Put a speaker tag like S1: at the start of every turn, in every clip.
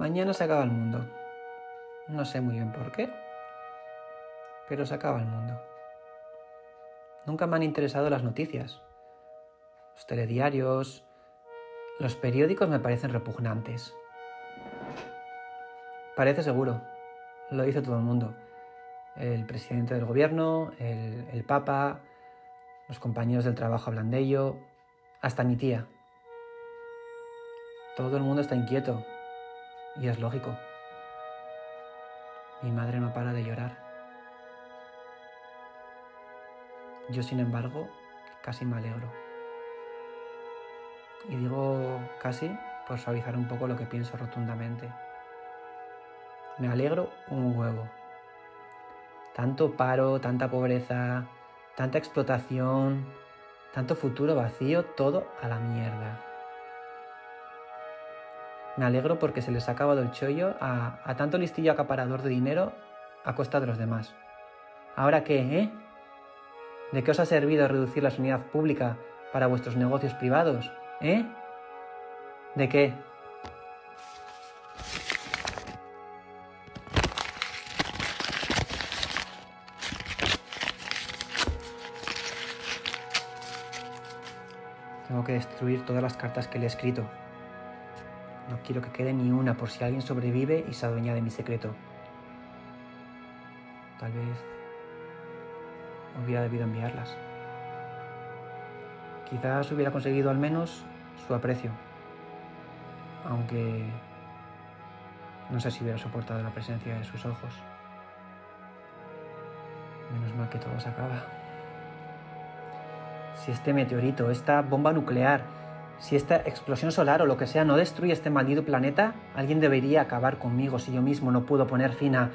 S1: Mañana se acaba el mundo. No sé muy bien por qué, pero se acaba el mundo. Nunca me han interesado las noticias. Los telediarios, los periódicos me parecen repugnantes. Parece seguro, lo dice todo el mundo. El presidente del gobierno, el, papa, los compañeros del trabajo hablan de ello, hasta mi tía. Todo el mundo está inquieto, y es lógico. Mi madre no para de llorar. Yo, sin embargo, casi me alegro. Y digo casi por suavizar un poco lo que pienso rotundamente. Me alegro un huevo. Tanto paro, tanta pobreza, tanta explotación, tanto futuro vacío, todo a la mierda. Me alegro porque se les ha acabado el chollo a, a tanto listillo acaparador de dinero a costa de los demás. ¿Ahora qué, eh? ¿De qué os ha servido reducir la sanidad pública para vuestros negocios privados? ¿Eh? ¿De qué? Tengo que destruir todas las cartas que le he escrito. No quiero que quede ni una por si alguien sobrevive y se adueña de mi secreto. Tal vez hubiera debido enviarlas. Quizás hubiera conseguido al menos su aprecio, aunque no sé si hubiera soportado la presencia de sus ojos. Menos mal que todo se acaba. Si este meteorito, esta bomba nuclear, si esta explosión solar o lo que sea no destruye este maldito planeta, alguien debería acabar conmigo si yo mismo no puedo poner fin a...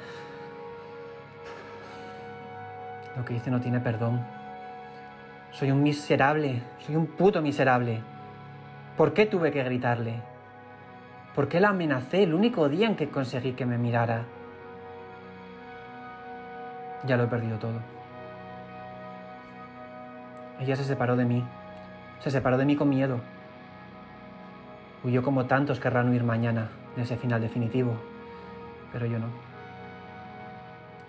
S1: Lo que hice no tiene perdón. Soy un miserable, soy un puto miserable. ¿Por qué tuve que gritarle? ¿Por qué la amenacé el único día en que conseguí que me mirara? Ya lo he perdido todo. Ella se separó de mí. Se separó de mí con miedo. Como tantos querrán huir mañana de ese final definitivo. Pero yo no.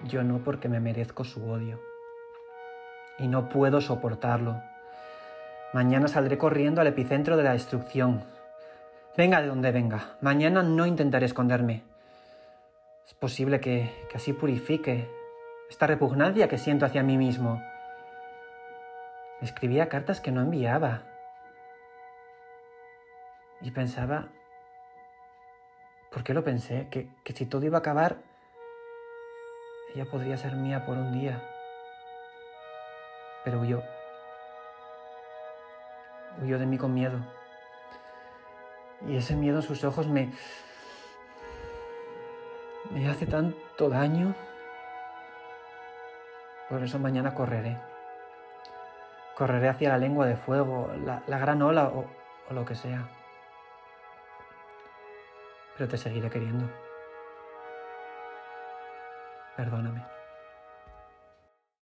S1: Yo no porque me merezco su odio. Y no puedo soportarlo. Mañana saldré corriendo al epicentro de la destrucción. Venga de donde venga. Mañana no intentaré esconderme. Es posible que, que así purifique esta repugnancia que siento hacia mí mismo. Escribía cartas que no enviaba. Y pensaba, ¿por qué lo pensé? Que, que si todo iba a acabar, ella podría ser mía por un día. Pero huyó. Huyó de mí con miedo. Y ese miedo en sus ojos me... me hace tanto daño. Por eso mañana correré. Correré hacia la lengua de fuego, la, la gran ola o, o lo que sea. Pero te seguiré queriendo. Perdóname.